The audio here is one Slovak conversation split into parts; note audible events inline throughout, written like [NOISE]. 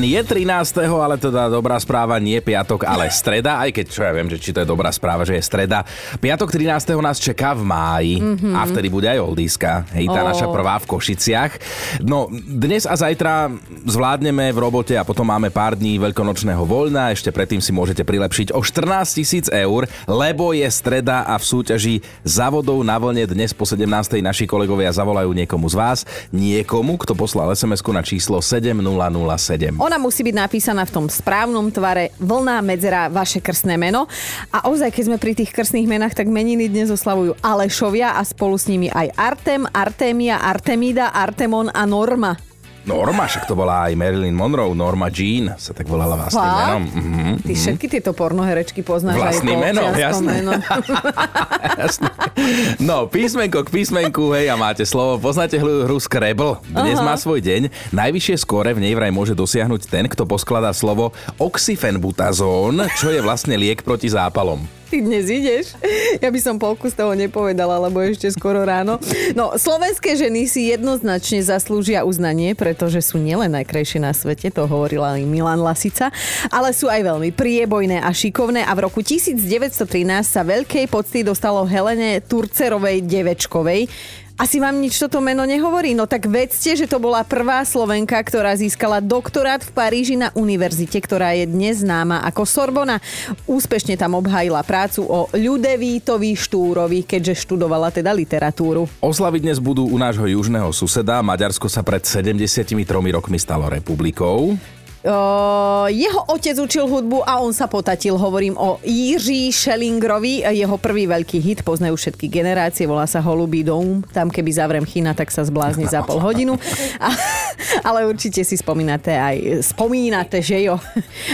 Je 13. ale teda dobrá správa, nie piatok, ale streda, aj keď čo ja viem, že či to je dobrá správa, že je streda. Piatok 13. nás čaká v máji mm-hmm. a vtedy bude aj Oldiska, hej, tá oh. naša prvá v Košiciach. No, dnes a zajtra zvládneme v robote a potom máme pár dní veľkonočného voľna, ešte predtým si môžete prilepšiť o 14 tisíc eur, lebo je streda a v súťaži závodov na vlne dnes po 17. naši kolegovia zavolajú niekomu z vás, niekomu, kto poslal sms na číslo 7007. Ona musí byť napísaná v tom správnom tvare, vlná, medzera, vaše krstné meno. A ozaj, keď sme pri tých krstných menách, tak meniny dnes oslavujú Alešovia a spolu s nimi aj Artem, Artemia, Artemida, Artemon a Norma. Norma, však to bola aj Marilyn Monroe, Norma Jean sa tak volala vlastným Fakt? menom. Mm-hmm. Ty všetky tieto pornoherečky poznáš Vlastným aj po menom, jasné. [LAUGHS] Jasné. No, písmenko k písmenku, hej, a máte slovo. Poznáte hru, hru Scrabble? Dnes Aha. má svoj deň. Najvyššie skóre v nej vraj môže dosiahnuť ten, kto poskladá slovo oxyfenbutazón, čo je vlastne liek proti zápalom. Ty dnes ideš? Ja by som polku z toho nepovedala, lebo ešte skoro ráno. No, slovenské ženy si jednoznačne zaslúžia uznanie, pretože sú nielen najkrajšie na svete, to hovorila aj Milan Lasica, ale sú aj veľmi priebojné a šikovné a v roku 1913 sa veľkej pocty dostalo Helene Turcerovej Devečkovej. Asi vám nič toto meno nehovorí? No tak vedzte, že to bola prvá Slovenka, ktorá získala doktorát v Paríži na univerzite, ktorá je dnes známa ako Sorbona. Úspešne tam obhájila prácu o Ľudevítovi Štúrovi, keďže študovala teda literatúru. Oslavy dnes budú u nášho južného suseda. Maďarsko sa pred 73 rokmi stalo republikou. Jeho otec učil hudbu a on sa potatil. Hovorím o Jiří Schellingerovi. Jeho prvý veľký hit poznajú všetky generácie, volá sa Holubý dom. Tam keby zavrem China, tak sa zblázni za pol hodinu. A, ale určite si spomínate aj, spomínate, že jo,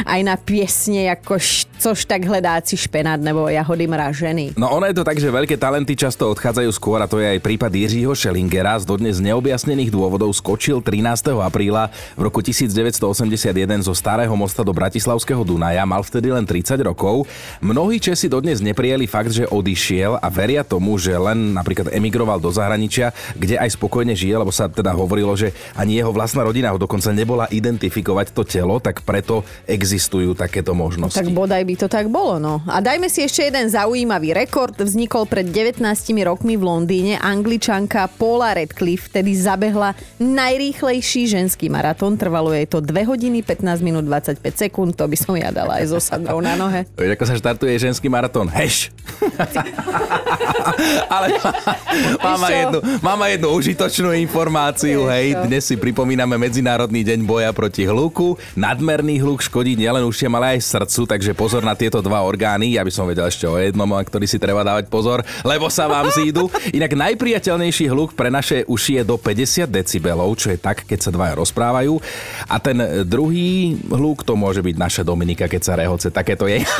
aj na piesne ako š- což tak hledáci špenát nebo jahody mražený. No ono je to tak, že veľké talenty často odchádzajú skôr a to je aj prípad Jiřího Schellingera. Z dodnes neobjasnených dôvodov skočil 13. apríla v roku 1981 zo Starého mosta do Bratislavského Dunaja. Mal vtedy len 30 rokov. Mnohí Česi dodnes neprijeli fakt, že odišiel a veria tomu, že len napríklad emigroval do zahraničia, kde aj spokojne žije, lebo sa teda hovorilo, že ani jeho vlastná rodina ho dokonca nebola identifikovať to telo, tak preto existujú takéto možnosti. Tak bodaj by to tak bolo, no. A dajme si ešte jeden zaujímavý rekord. Vznikol pred 19 rokmi v Londýne. Angličanka Paula Radcliffe tedy zabehla najrýchlejší ženský maratón. Trvalo jej to 2 hodiny 15 minút 25 sekúnd. To by som ja dala aj so Sandrou na nohe. [LAUGHS] Vieš, ako sa štartuje ženský maratón? Heš! [LAUGHS] Ale čo? jednu, mám aj jednu užitočnú informáciu, hej. čo? Dnes si pripomíname Medzinárodný deň boja proti hluku. Nadmerný hluk škodí nielen ušiam, ale aj srdcu, takže pozor na tieto dva orgány. Ja by som vedel ešte o jednom, na ktorý si treba dávať pozor, lebo sa vám zídu. [LAUGHS] Inak najpriateľnejší hluk pre naše uši je do 50 decibelov, čo je tak, keď sa dvaja rozprávajú. A ten druhý hluk to môže byť naša Dominika, keď sa rehoce. Takéto je. [LAUGHS]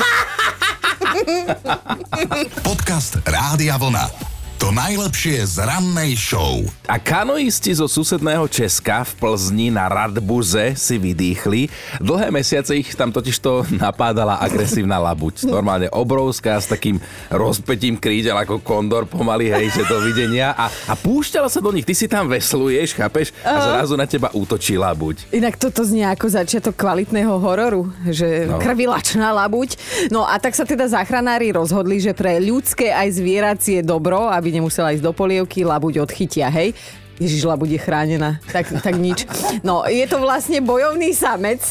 Podcast Rádia Vlna. To najlepšie z rannej show. A kanoisti zo susedného Česka v Plzni na Radbuze si vydýchli. Dlhé mesiace ich tam totižto napádala agresívna labuť. Normálne obrovská s takým rozpetím krídel ako kondor pomaly, hej, že do videnia. A, a púšťala sa do nich. Ty si tam vesluješ, chápeš? A zrazu na teba útočí labuť. Inak toto znie ako začiatok kvalitného hororu, že No. no. krvilačná labuť. No a tak sa teda záchranári rozhodli, že pre ľudské aj zvieracie dobro, aby nemusela ísť do polievky, labuť odchytia, hej. Ježiš, labuť je chránená, tak, tak nič. No, je to vlastne bojovný samec,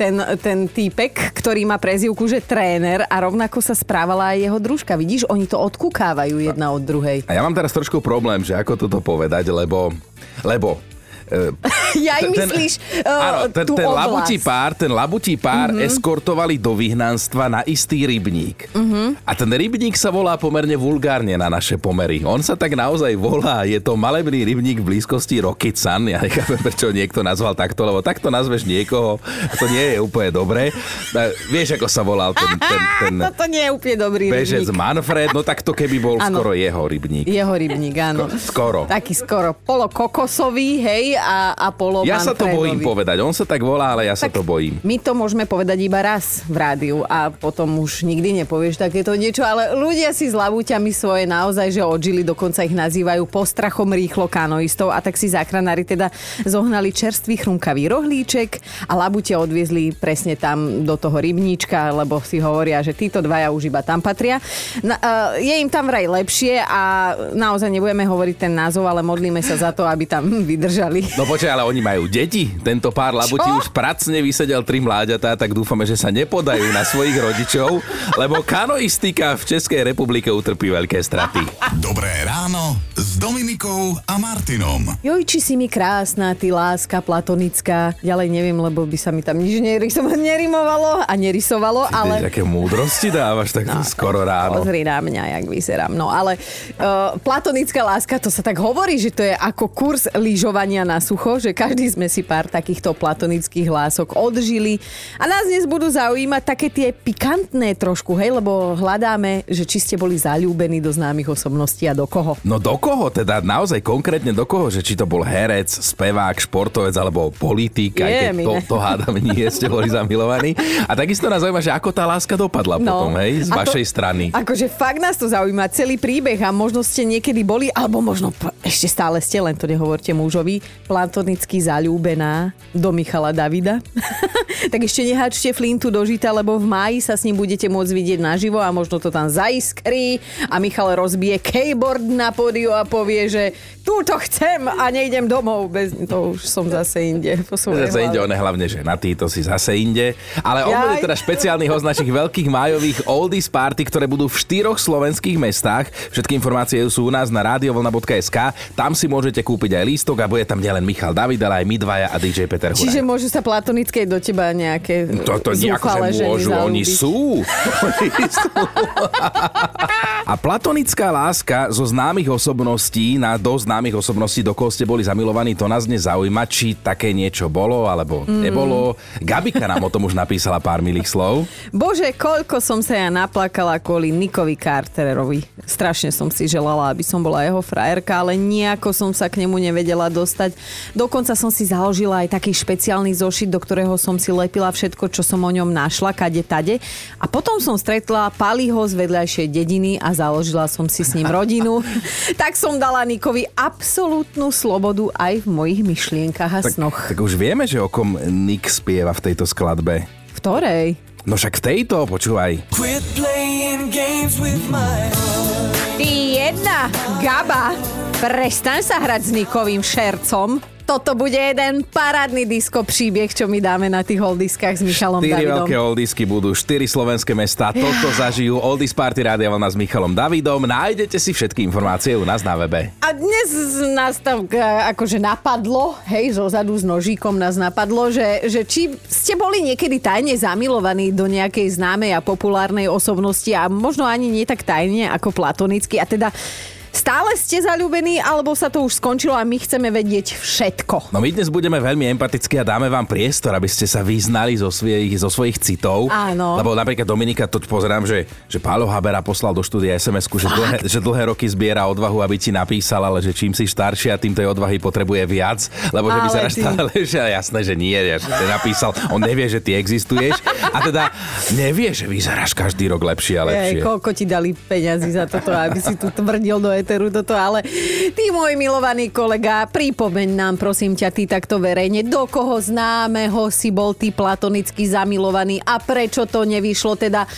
ten, ten týpek, ktorý má prezivku, že tréner a rovnako sa správala aj jeho družka. Vidíš, oni to odkúkávajú jedna od druhej. A ja mám teraz trošku problém, že ako toto povedať, lebo... Lebo [LAUGHS] Ja Ten- myslíš [LAUGHS] Áno, uh, ten, ten labutí pár, ten labutí pár mm-hmm. eskortovali do vyhnanstva na istý rybník. Mm-hmm. A ten rybník sa volá pomerne vulgárne na naše pomery. On sa tak naozaj volá, je to malebný rybník v blízkosti Rokycan. Ja nechápem, [LAUGHS] prečo niekto nazval takto, lebo takto nazveš niekoho, to nie je úplne dobré. A Vieš, ako sa volal ten, ten, ten Toto nie je úplne dobrý bežec rybník. Manfred, no tak to keby bol Áno. skoro jeho rybník. Jeho rybník, áno. Skoro. Taký skoro polokokosový, hej, a Apollo Ja sa to bojím povedať. On sa tak volá, ale ja sa to bojím. My to môžeme povedať iba raz v rádiu a potom už nikdy nepovieš takéto niečo, ale ľudia si s labúťami svoje naozaj, že odžili, dokonca ich nazývajú postrachom rýchlo kanoistov a tak si záchranári teda zohnali čerstvý chrumkavý rohlíček a labute odviezli presne tam do toho rybníčka, lebo si hovoria, že títo dvaja už iba tam patria. Na, uh, je im tam vraj lepšie a naozaj nebudeme hovoriť ten názov, ale modlíme sa za to, aby tam [LAUGHS] vydržali. No počkaj, ale oni majú deti. Tento pár labutí Čo? už pracne vysedel tri mláďatá, tak dúfame, že sa nepodajú na svojich rodičov, lebo kanoistika v Českej republike utrpí veľké straty. Dobré ráno s Dominikou a Martinom. Joj, či si mi krásna, ty láska platonická. Ďalej neviem, lebo by sa mi tam nič nerimovalo a nerysovalo, Ale... ale... Aké múdrosti dávaš tak no, skoro ráno. Pozri na mňa, jak vyzerám. No ale uh, platonická láska, to sa tak hovorí, že to je ako kurz lyžovania na sucho, že každý sme si pár takýchto platonických lások odžili. A nás dnes budú zaujímať také tie pikantné trošku, hej, lebo hľadáme, že či ste boli zalúbení do známych osobností a do koho. No do koho teda? Naozaj konkrétne do koho? Že či to bol herec, spevák, športovec alebo politik, aj keď to, to hádam [LAUGHS] nie ste boli zamilovaní. A takisto nás zaujíma, že ako tá láska dopadla potom, hej, z No, a to- vašej strany. Akože fakt nás to zaujíma, celý príbeh a možno ste niekedy boli, alebo možno ešte stále ste, len to nehovorte mužovi, platonicky zalúbená do Michala Davida. [LAUGHS] tak ešte neháčte Flintu do žita, lebo v máji sa s ním budete môcť vidieť naživo a možno to tam zaiskrí a Michal rozbije keyboard na pódiu a povie, že túto chcem a nejdem domov. Bez... To už som zase inde. Zase inde, on hlavne ženatý, to si zase inde. Ale on bude teda špeciálny host našich veľkých májových oldies party, ktoré budú v štyroch slovenských mestách. Všetky informácie sú u nás na radiovlna.sk. Tam si môžete kúpiť aj lístok a bude tam nielen Michal David, ale aj my dvaja a DJ Peter Huraj. Čiže môžu sa platonické do teba nejaké To, to nie zúfale akože môžu, oni sú. [LAUGHS] Oni sú. [LAUGHS] A platonická láska zo známych osobností na do známych osobností, do koho ste boli zamilovaní, to nás dnes zaujíma, či také niečo bolo alebo Mm. nebolo. Gabika nám o tom už napísala pár milých slov. Bože, koľko som sa ja naplakala kvôli Nikovi Carterovi. Strašne som si želala, aby som bola jeho frajerka, ale nejako som sa k nemu nevedela dostať. Dokonca som si založila aj taký špeciálny zošit, do ktorého som si lepila všetko, čo som o ňom našla, kade tade. A potom som stretla Paliho z vedľajšej dediny a založila som si s ním rodinu. [LAUGHS] tak som dala Nikovi absolútnu slobodu aj v mojich myšlienkach a Tak, snoch. tak už vieme, že o kom Nick spieva v tejto skladbe. V ktorej? No však v tejto, počúvaj. Quit playing games with my heart. Ty jedna, Gaba, prestaň sa hrať s Nikovým šercom. Toto bude jeden parádny disko príbeh, čo my dáme na tých holdiskách s Michalom Štyri Davidom. veľké oldisky budú, štyri slovenské mestá. Toto zažijú Oldies Party Rádia Vlna s Michalom Davidom. Nájdete si všetky informácie u nás na webe. A dnes nás tam a, akože napadlo, hej, zo zadu s nožíkom nás napadlo, že, že či ste boli niekedy tajne zamilovaní do nejakej známej a populárnej osobnosti a možno ani nie tak tajne ako platonicky a teda Stále ste zalúbení, alebo sa to už skončilo a my chceme vedieť všetko. No my dnes budeme veľmi empatickí a dáme vám priestor, aby ste sa vyznali zo svojich, zo svojich citov. Áno. Lebo napríklad Dominika, to pozerám, že, že Pálo Habera poslal do štúdia SMS-ku, že dlhé, že dlhé roky zbiera odvahu, aby ti napísal, ale že čím si staršia, tým tej odvahy potrebuje viac. Lebo že Ale vyzeráš ty- stále, [LAUGHS] že jasné, že nie, že ti napísal, on nevie, že ty existuješ. A teda nevie, že vyzeráš každý rok lepšie a lepšie. Jej, koľko ti dali peňazí za toto, aby si tu tvrdil do eteru toto, ale ty, môj milovaný kolega, pripomeň nám, prosím ťa, ty takto verejne, do koho známeho si bol ty platonicky zamilovaný a prečo to nevyšlo, teda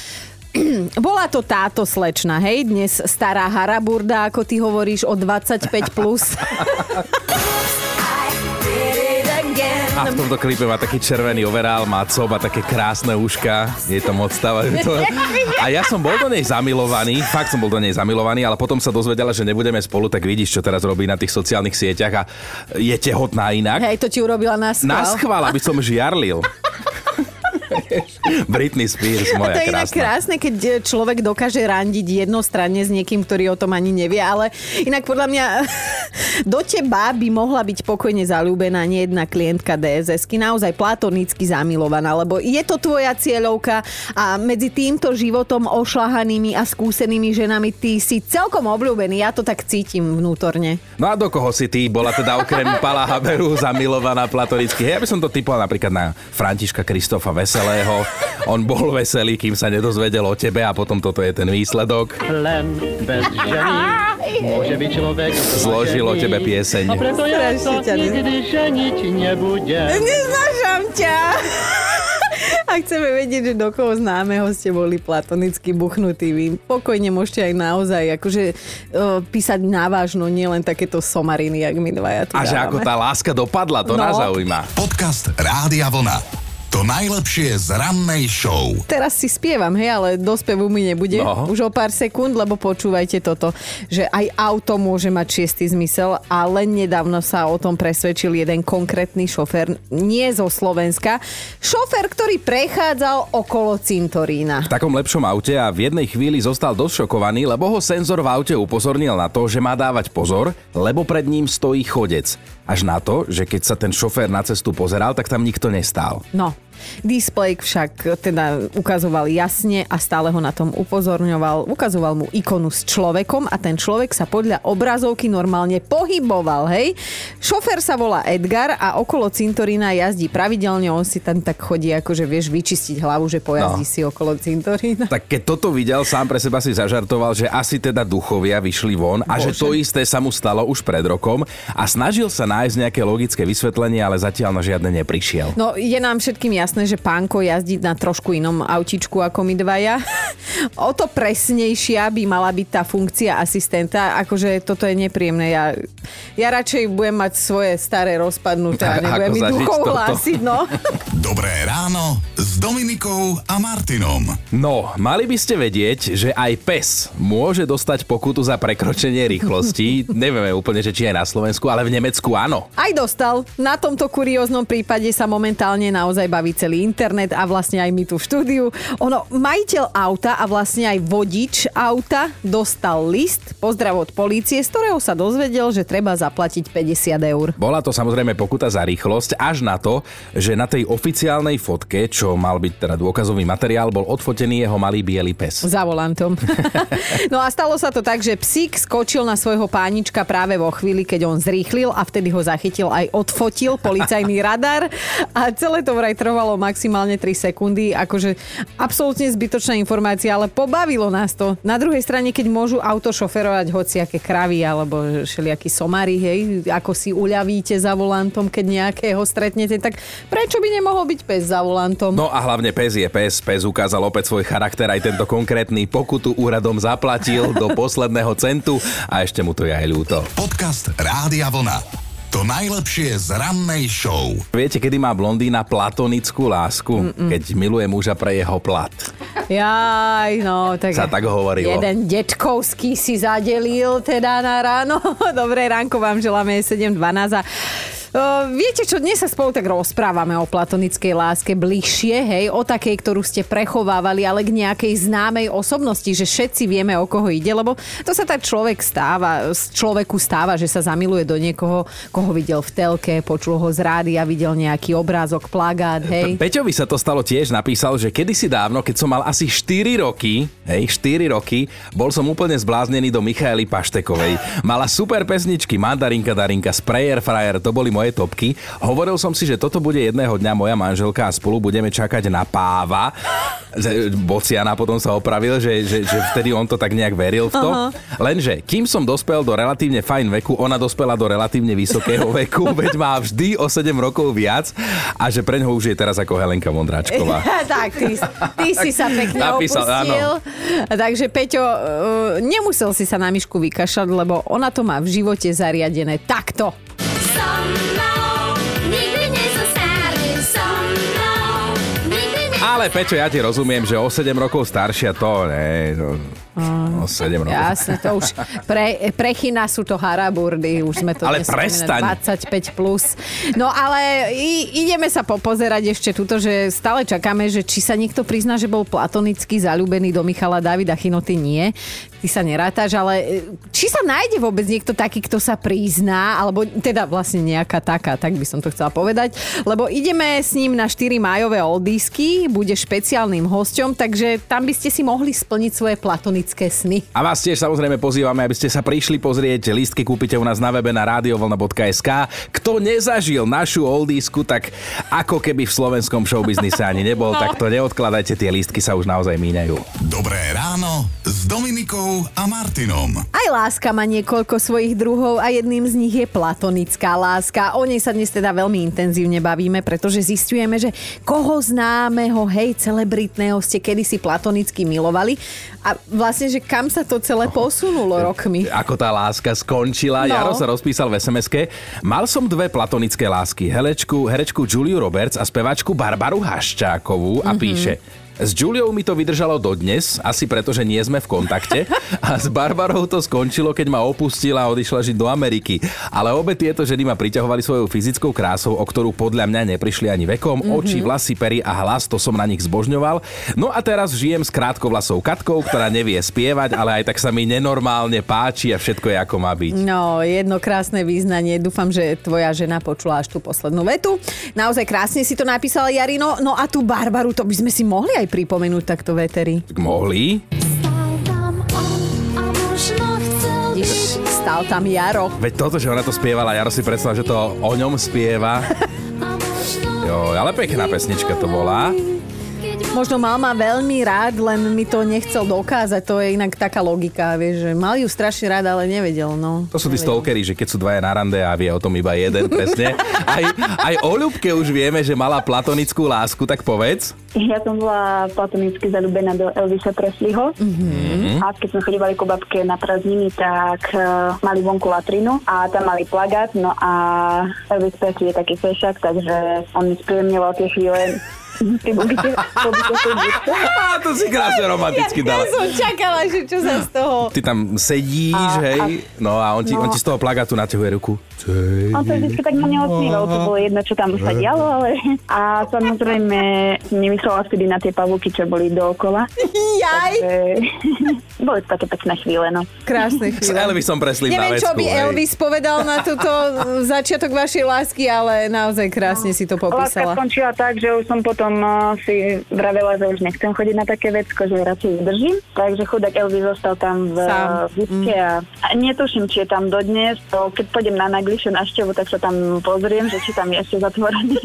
[CLEARS THROAT] bola to táto slečna, hej, dnes stará haraburda, ako ty hovoríš, o 25+. Plus. [LAUGHS] A v tomto klipe má taký červený overál, má co, má také krásne uška, je stávajú to. A ja som bol do nej zamilovaný, fakt som bol do nej zamilovaný, ale potom sa dozvedela, že nebudeme spolu, tak vidíš, čo teraz robí na tých sociálnych sieťach a je tehotná inak. Hej, to ti urobila na schvál. Na schvál, aby som žiarlil. Britney Spears, moja to je inak krásne, keď e, človek dokáže randiť jednostranne s niekým, ktorý o tom ani nevie, ale inak podľa mňa [LAUGHS] Do teba by mohla byť pokojne zalúbená nejedna klientka DSS-ky, naozaj platonicky zamilovaná, lebo je to tvoja cieľovka a medzi týmto životom ošlahanými a skúsenými ženami ty si celkom obľúbený, ja to tak cítim vnútorne. No a do koho si ty bola teda okrem Pala Haberu zamilovaná platonicky? Ja by som to typoval napríklad na Františka Kristofa Veselého. On bol veselý, kým sa nedozvedel o tebe a potom toto je ten výsledok. Len bez žení môže byť človek Zložil o tebe pieseň. A preto ja sa nikdy ženiť nebudem. Neznášam ťa! A chceme vedieť, že do koho známeho ste boli platonicky buchnutí. Vy pokojne môžete aj naozaj akože, uh, písať návážno, nielen takéto somariny, jak my dvaja tu A že ako dávame. tá láska dopadla, to No. nás zaujíma. Podcast Rádia Vlna. To najlepšie z rannej show. Teraz si spievam, hej, ale do spevu mi nebude No. už o pár sekúnd, lebo počúvajte toto, že aj auto môže mať šiestý zmysel a len nedávno sa o tom presvedčil jeden konkrétny šofér, nie zo Slovenska. Šofér, ktorý prechádzal okolo cintorína. V takom lepšom aute a v jednej chvíli zostal dosť šokovaný, lebo ho senzor v aute upozornil na to, že má dávať pozor, lebo pred ním stojí chodec. Až na to, že keď sa ten šofér na cestu pozeral, tak tam nikto nestál. No, displej však teda ukazoval jasne a stále ho na tom upozorňoval. Ukazoval mu ikonu s človekom a ten človek sa podľa obrazovky normálne pohyboval, hej. Šofér sa volá Edgar a okolo cintorína jazdí pravidelne, on si tam tak chodí, akože vieš vyčistiť hlavu, že pojazdí No. si okolo cintorína. Tak keď toto videl, sám pre seba si zažartoval, že asi teda duchovia vyšli von a že to isté sa mu stalo už pred rokom a snažil sa nájsť nejaké logické vysvetlenie, ale zatiaľ na žiadne neprišiel. No, je nám všetkým jasné, že pánko jazdí na trošku inom autičku ako my dvaja. [LAUGHS] o to presnejšia by mala byť tá funkcia asistenta. Akože toto je nepríjemné. Ja, ja radšej budem mať svoje staré rozpadnuté a nebudem mi duchov toto? hlásiť, no. [LAUGHS] Dobré ráno s Dominikou a Martinom. No, mali by ste vedieť, že aj pes môže dostať pokutu za prekročenie rýchlosti. [LAUGHS] Nevieme úplne, že či aj na Slovensku, ale v Nemecku áno. Aj dostal. Na tomto kurióznom prípade sa momentálne naozaj baví celý internet a vlastne aj my tu v štúdiu. Ono, majiteľ auta a vlastne aj vodič auta dostal list, pozdrav od polície, z ktorého sa dozvedel, že treba zaplatiť 50 eur. Bola to samozrejme pokuta za rýchlosť, až na to, že na tej oficiálnej fotke, čo mal byť teda dôkazový materiál, bol odfotený jeho malý biely pes. Za volantom. [LAUGHS] no a stalo sa to tak, že psík skočil na svojho pánička práve vo chvíli, keď on zrýchlil a vtedy ho zachytil aj odfotil policajný radar a celé to vraj trvalo maximálne 3 sekundy. Akože absolútne zbytočná informácia, ale pobavilo nás to. Na druhej strane, keď môžu auto šoferovať hociaké kravy alebo všelijakí somári, hej, ako si uľavíte za volantom, keď nejakého stretnete, tak prečo by nemohol byť pes za volantom? No a hlavne pes je pes. Pes ukázal opäť svoj charakter, aj tento konkrétny pokutu úradom zaplatil do [LAUGHS] posledného centu a ešte mu to je aj ľúto. Podcast Rádia Vlna. To najlepšie z rannej show. Viete, kedy má blondína platonickú lásku? Mm-mm. Keď miluje muža pre jeho plat. Jaj, no, tak... Sa tak hovorilo. Jeden detkovský si zadelil teda na ráno. [LAUGHS] Dobré ránko vám želáme 7.12 a Uh, viete čo, dnes sa spolu tak rozprávame o platonickej láske bližšie, hej, o takej, ktorú ste prechovávali, ale k nejakej známej osobnosti, že všetci vieme, o koho ide, lebo to sa tak človek stáva, z človeku stáva, že sa zamiluje do niekoho, koho videl v telke, počul ho z rádia, videl nejaký obrázok, plagát, hej. Peťovi sa to stalo tiež, napísal, že kedysi dávno, keď som mal asi 4 roky, hej, 4 roky, bol som úplne zbláznený do Michaely Paštekovej. Mala super pesničky, Mandarinka, Darinka, Sprayer, Frajer, to boli moje topky. Hovoril som si, že toto bude jedného dňa moja manželka a spolu budeme čakať na páva. Že- Bociana potom sa opravil, že, že, že vtedy on to tak nejak veril v to. Lenže, kým som dospel do relatívne fajn veku, ona dospela do relatívne vysokého [LAUGHS] veku, veď má vždy o 7 rokov viac a že pre ňoho už je teraz ako Helenka Vondráčková. [LAUGHS] tak, ty, ty si sa pekne Napísal, opustil. Takže Peťo, uh, nemusel si sa na myšku vykašľať, lebo ona to má v živote zariadené takto. Ale Peťo, ja ti rozumiem, že o 7 rokov staršia to, ne, to, No, 7 rokov. Jasne, to už pre, pre Chyna sú to haraburdy, už sme to Ale prestaň. spomínali, 25 plus. No ale i, ideme sa popozerať ešte tuto, že stále čakáme, že či sa niekto prizná, že bol platonicky zalúbený do Michala Davida Chyno, ty nie. Ty sa nerátaš, ale e, či sa nájde vôbec niekto taký, kto sa prizná, alebo teda vlastne nejaká taká, tak by som to chcela povedať, lebo ideme s ním na 4 májové oldisky, bude špeciálnym hosťom, takže tam by ste si mohli splniť svoje platonické sny. A vás tiež samozrejme pozývame, aby ste sa prišli pozrieť. Lístky kúpite u nás na webe na radiovlna.sk. Kto nezažil našu oldisku, tak ako keby v slovenskom showbiznise ani nebol, tak to neodkladajte, tie lístky sa už naozaj míňajú. Dobré ráno s Dominikou a Martinom. Aj láska má niekoľko svojich druhov a jedným z nich je platonická láska. O nej sa dnes teda veľmi intenzívne bavíme, pretože zistujeme, že koho známeho, hej, celebritného ste kedysi platonicky milovali a vlastne, že kam sa to celé posunulo [LAUGHS] rokmi. Ako tá láska skončila, No. Jaro sa rozpísal v sms Mal som dve platonické lásky, herečku, herečku Juliu Roberts a spevačku Barbaru Haščákovú a píše... S Juliou mi to vydržalo dodnes, asi preto, že nie sme v kontakte. A s Barbarou to skončilo, keď ma opustila a odišla žiť do Ameriky. Ale obe tieto ženy ma priťahovali svojou fyzickou krásou, o ktorú podľa mňa neprišli ani vekom. Oči, vlasy, pery a hlas, to som na nich zbožňoval. No a teraz žijem s krátkovlasou Katkou, ktorá nevie spievať, ale aj tak sa mi nenormálne páči a všetko je ako má byť. No, jedno krásne význanie. Dúfam, že tvoja žena počula až tú poslednú vetu. Naozaj krásne si to napísala Jarino. No a tú Barbaru, to by sme si mohli aj pripomenúť takto veteri. Tak mohli? Vidíš, stal tam Jaro. Veď toto, že ona to spievala, Jaro si predstav, že to o ňom spieva. [LAUGHS] Jo, ale pekná pesnička to bola. Možno mal ma veľmi rád, len mi to nechcel dokázať. To je inak taká logika, vieš, že mal ju strašne rád, ale nevedel, no. To sú tí stalkery, že keď sú dvaja na rande a vie o tom iba jeden, presne. [LAUGHS] Aj, aj o Ľubke už vieme, že mala platonickú lásku, tak povedz. Ja som bola platonicky zalúbená do Elvisa Presleyho mm-hmm. a keď sme chodívali ku babke na prázdniny, tak uh, mali vonku latrinu a tam mali plagát, no a Elvis Presley je taký fešak, takže on mi spríjemňoval tie chvíle Á, [LAUGHS] to si krásne romanticky Ja dala. som čakala, že čo sa z toho... Ty tam sedíš, A- hej, no a on ti, no. on ti z toho plagátu naťahuje ruku. On sa vždy tak na mňa osmíval, to bolo jedno, čo tam sa dialo, ale... A samozrejme, nemyslela vtedy na tie pavúky, čo boli dookola. Jaj, Takže [LAUGHS] boli to také pekné chvíle, no. krásne S chvíle. Elvisom Presley na Neviem, vecku, čo by hej. Elvis povedal na túto začiatok vašej lásky, ale naozaj krásne si to Láska popísala. skončila tak, že už som potom uh, si vravela, že už nechcem chodiť na také vecko, že radšej vydržím. Takže chudák Elvis zostal tam v Sám. Vítke a, a netuším, či je tam dodnes. To, keď pôjdem na najbližšiu návštevu, tak sa tam pozriem, že či tam je ešte zatvorený.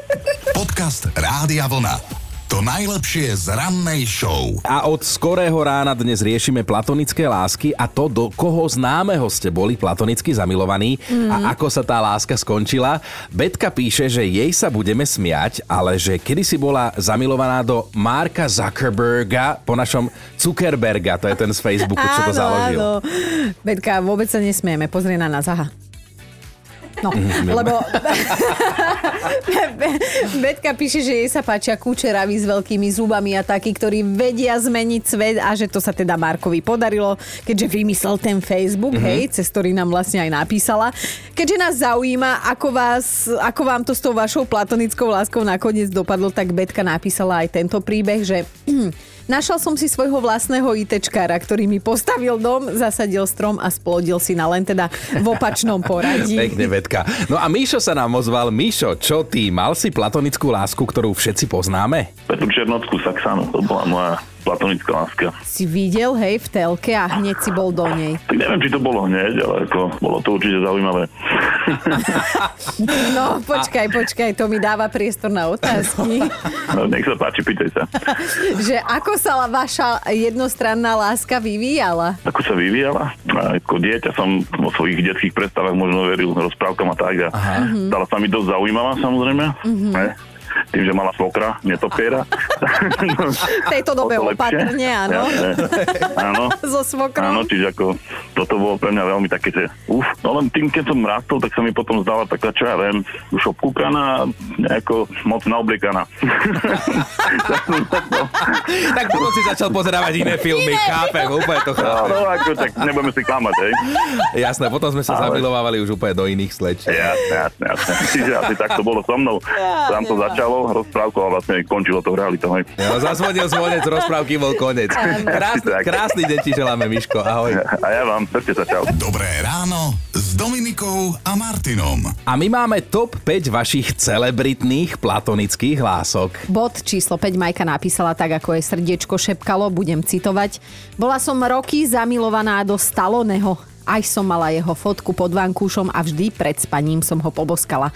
[LAUGHS] Podcast Rádia Vlna. To najlepšie z rannej show. A od skorého rána dnes riešime platonické lásky a to, do koho známeho ste boli platonicky zamilovaní a ako sa tá láska skončila. Betka píše, že jej sa budeme smiať, ale že kedysi bola zamilovaná do Marka Zuckerberga, po našom Zuckerberga, to je ten z Facebooku, čo to [LAUGHS] založil. áno. Betka, vôbec sa nesmieme, pozri na nás, aha. No, lebo [LAUGHS] Betka píše, že jej sa páčia kúčeraví s veľkými zubami a takí, ktorí vedia zmeniť svet a že to sa teda Markovi podarilo, keďže vymyslel ten Facebook, mm-hmm. hej, cez ktorý nám vlastne aj napísala. Keďže nás zaujíma, ako, vás, ako vám to s tou vašou platonickou láskou nakoniec dopadlo, tak Betka napísala aj tento príbeh, že [CLEARS THROAT] Našla som si svojho vlastného ITčkára, ktorý mi postavil dom, zasadil strom a splodil si na len teda v opačnom poradí. [LAUGHS] Pekne, Betka. No a Míšo sa nám ozval. Míšo, čo ty? Mal si platonickú lásku, ktorú všetci poznáme? Petru Černockú Saxánu, to bola moja platonická láska. Si videl, hej, v telke a hneď si bol do nej. Tak neviem, či to bolo hneď, ale ako bolo to určite zaujímavé. [LAUGHS] No, počkaj, počkaj, to mi dáva priestor na otázky. No, nech sa páči, pýtaj sa. [LAUGHS] že ako sa vaša jednostranná láska vyvíjala? Ako sa vyvíjala? Ako dieťa som vo svojich detských predstavách možno veril rozprávkam a tak. A stala sa mi dosť zaujímavá samozrejme. Ne? Tým, že mala svokra, netopiera. V tejto [LAUGHS] dobe opatrne, áno. Áno. [LAUGHS] So svokrom. Áno, čiže ako toto bolo pre mňa veľmi také, že uf, no len tým, keď som rastol, tak sa mi potom zdala taká, čo ja viem, už obkúkaná, nejako moc naobliekaná. [LAUGHS] Tak potom si začal pozerávať iné filmy, chápem, úplne to No, chápem. no, ako, tak nebudeme si klamať, hej. Jasné, potom sme sa Ale- zamilovávali už úplne do iných sleč. Jasné, jasné, jasné. Čiže asi tak to bolo so mnou. Tam to začalo rozprávkou a vlastne končilo to realitou, hej. Jo, zazvonil zvonec, rozprávky bol konec. Krásny, krásny deň ti želáme, Miško, ahoj. A ja vám, držte sa, čau. Dobré ráno s Dominikou a Martinom. A my máme top 5 vašich celebritných platonických hlások. Bod číslo 5 Majka napísala tak, ako jej srdiečko šepkalo, budem citovať. Bola som roky zamilovaná do Staloneho. Aj som mala jeho fotku pod vankúšom a vždy pred spaním som ho poboskala.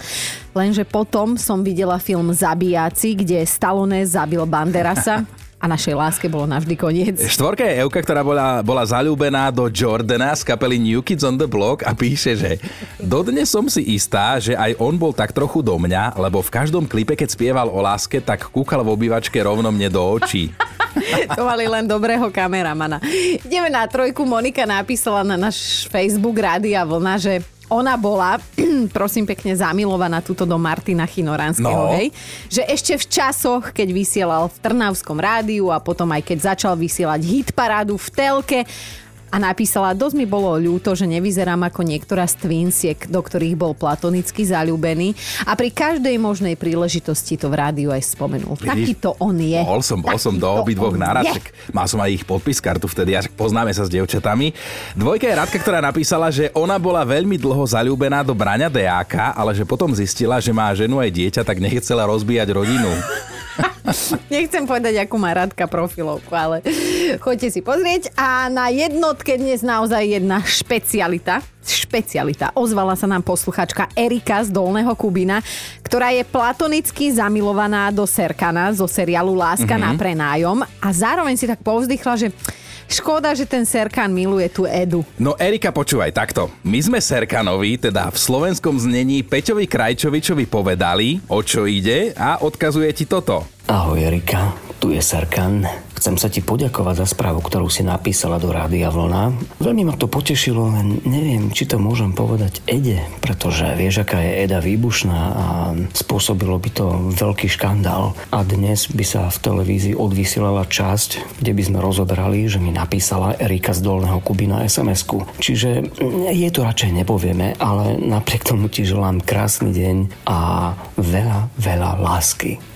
Lenže potom som videla film Zabíjaci, kde Stallone zabil Banderasa a našej láske bolo navždy koniec. Štvorka je Euka, ktorá bola, bola zalúbená do Jordana z kapely New Kids on the Block a píše, že dodnes som si istá, že aj on bol tak trochu do mňa, lebo v každom klipe, keď spieval o láske, tak kúkal v obývačke rovno mne do očí. [LAUGHS] To mali len dobrého kameramana. Ideme na trojku. Monika napísala na náš Facebook Rádia Vlna, že ona bola, [CLEARS THROAT] prosím pekne, zamilovaná túto do Martina Chinoranského, No. hej? Že ešte v časoch, keď vysielal v Trnavskom rádiu a potom aj keď začal vysielať hitparádu v telke, a napísala, dosť mi bolo ľúto, že nevyzerám ako niektorá z twinsiek, do ktorých bol platonicky zalúbený a pri každej možnej príležitosti to v rádiu aj spomenul. Takýto on je. Bol som, bol som do obidvoch naraz, mal som aj ich podpis kartu vtedy, a však poznáme sa s devčatami. Dvojka je Radka, ktorá napísala, že ona bola veľmi dlho zalúbená do Braňa Deáka, ale že potom zistila, že má ženu aj dieťa, tak nechcela rozbíjať rodinu. [LAUGHS] Nechcem povedať, akú má Radka profilovku, ale choďte si pozrieť. A na jednotke dnes naozaj jedna špecialita. Špecialita. Ozvala sa nám posluchačka Erika z Dolného Kubina, ktorá je platonicky zamilovaná do Serkana zo seriálu Láska mm-hmm. na prenájom a zároveň si tak povzdychla, že škoda, že ten Serkan miluje tú Edu. No Erika, počúvaj takto. My sme Serkanovi, teda v slovenskom znení Peťovi Krajčovičovi povedali, o čo ide a odkazuje ti toto. Ahoj Erika, tu je Serkan. Chcem sa ti poďakovať za správu, ktorú si napísala do Rádia Vlna. Veľmi ma to potešilo, len neviem, či to môžem povedať Ede, pretože vieš, aká je Eda výbušná a spôsobilo by to veľký škandál. A dnes by sa v televízii odvysielala časť, kde by sme rozoberali, že mi napísala Erika z Dolného Kubina SMS-ku. Čiže mm, jej to radšej nepovieme, ale napriek tomu ti želám krásny deň a veľa, veľa lásky.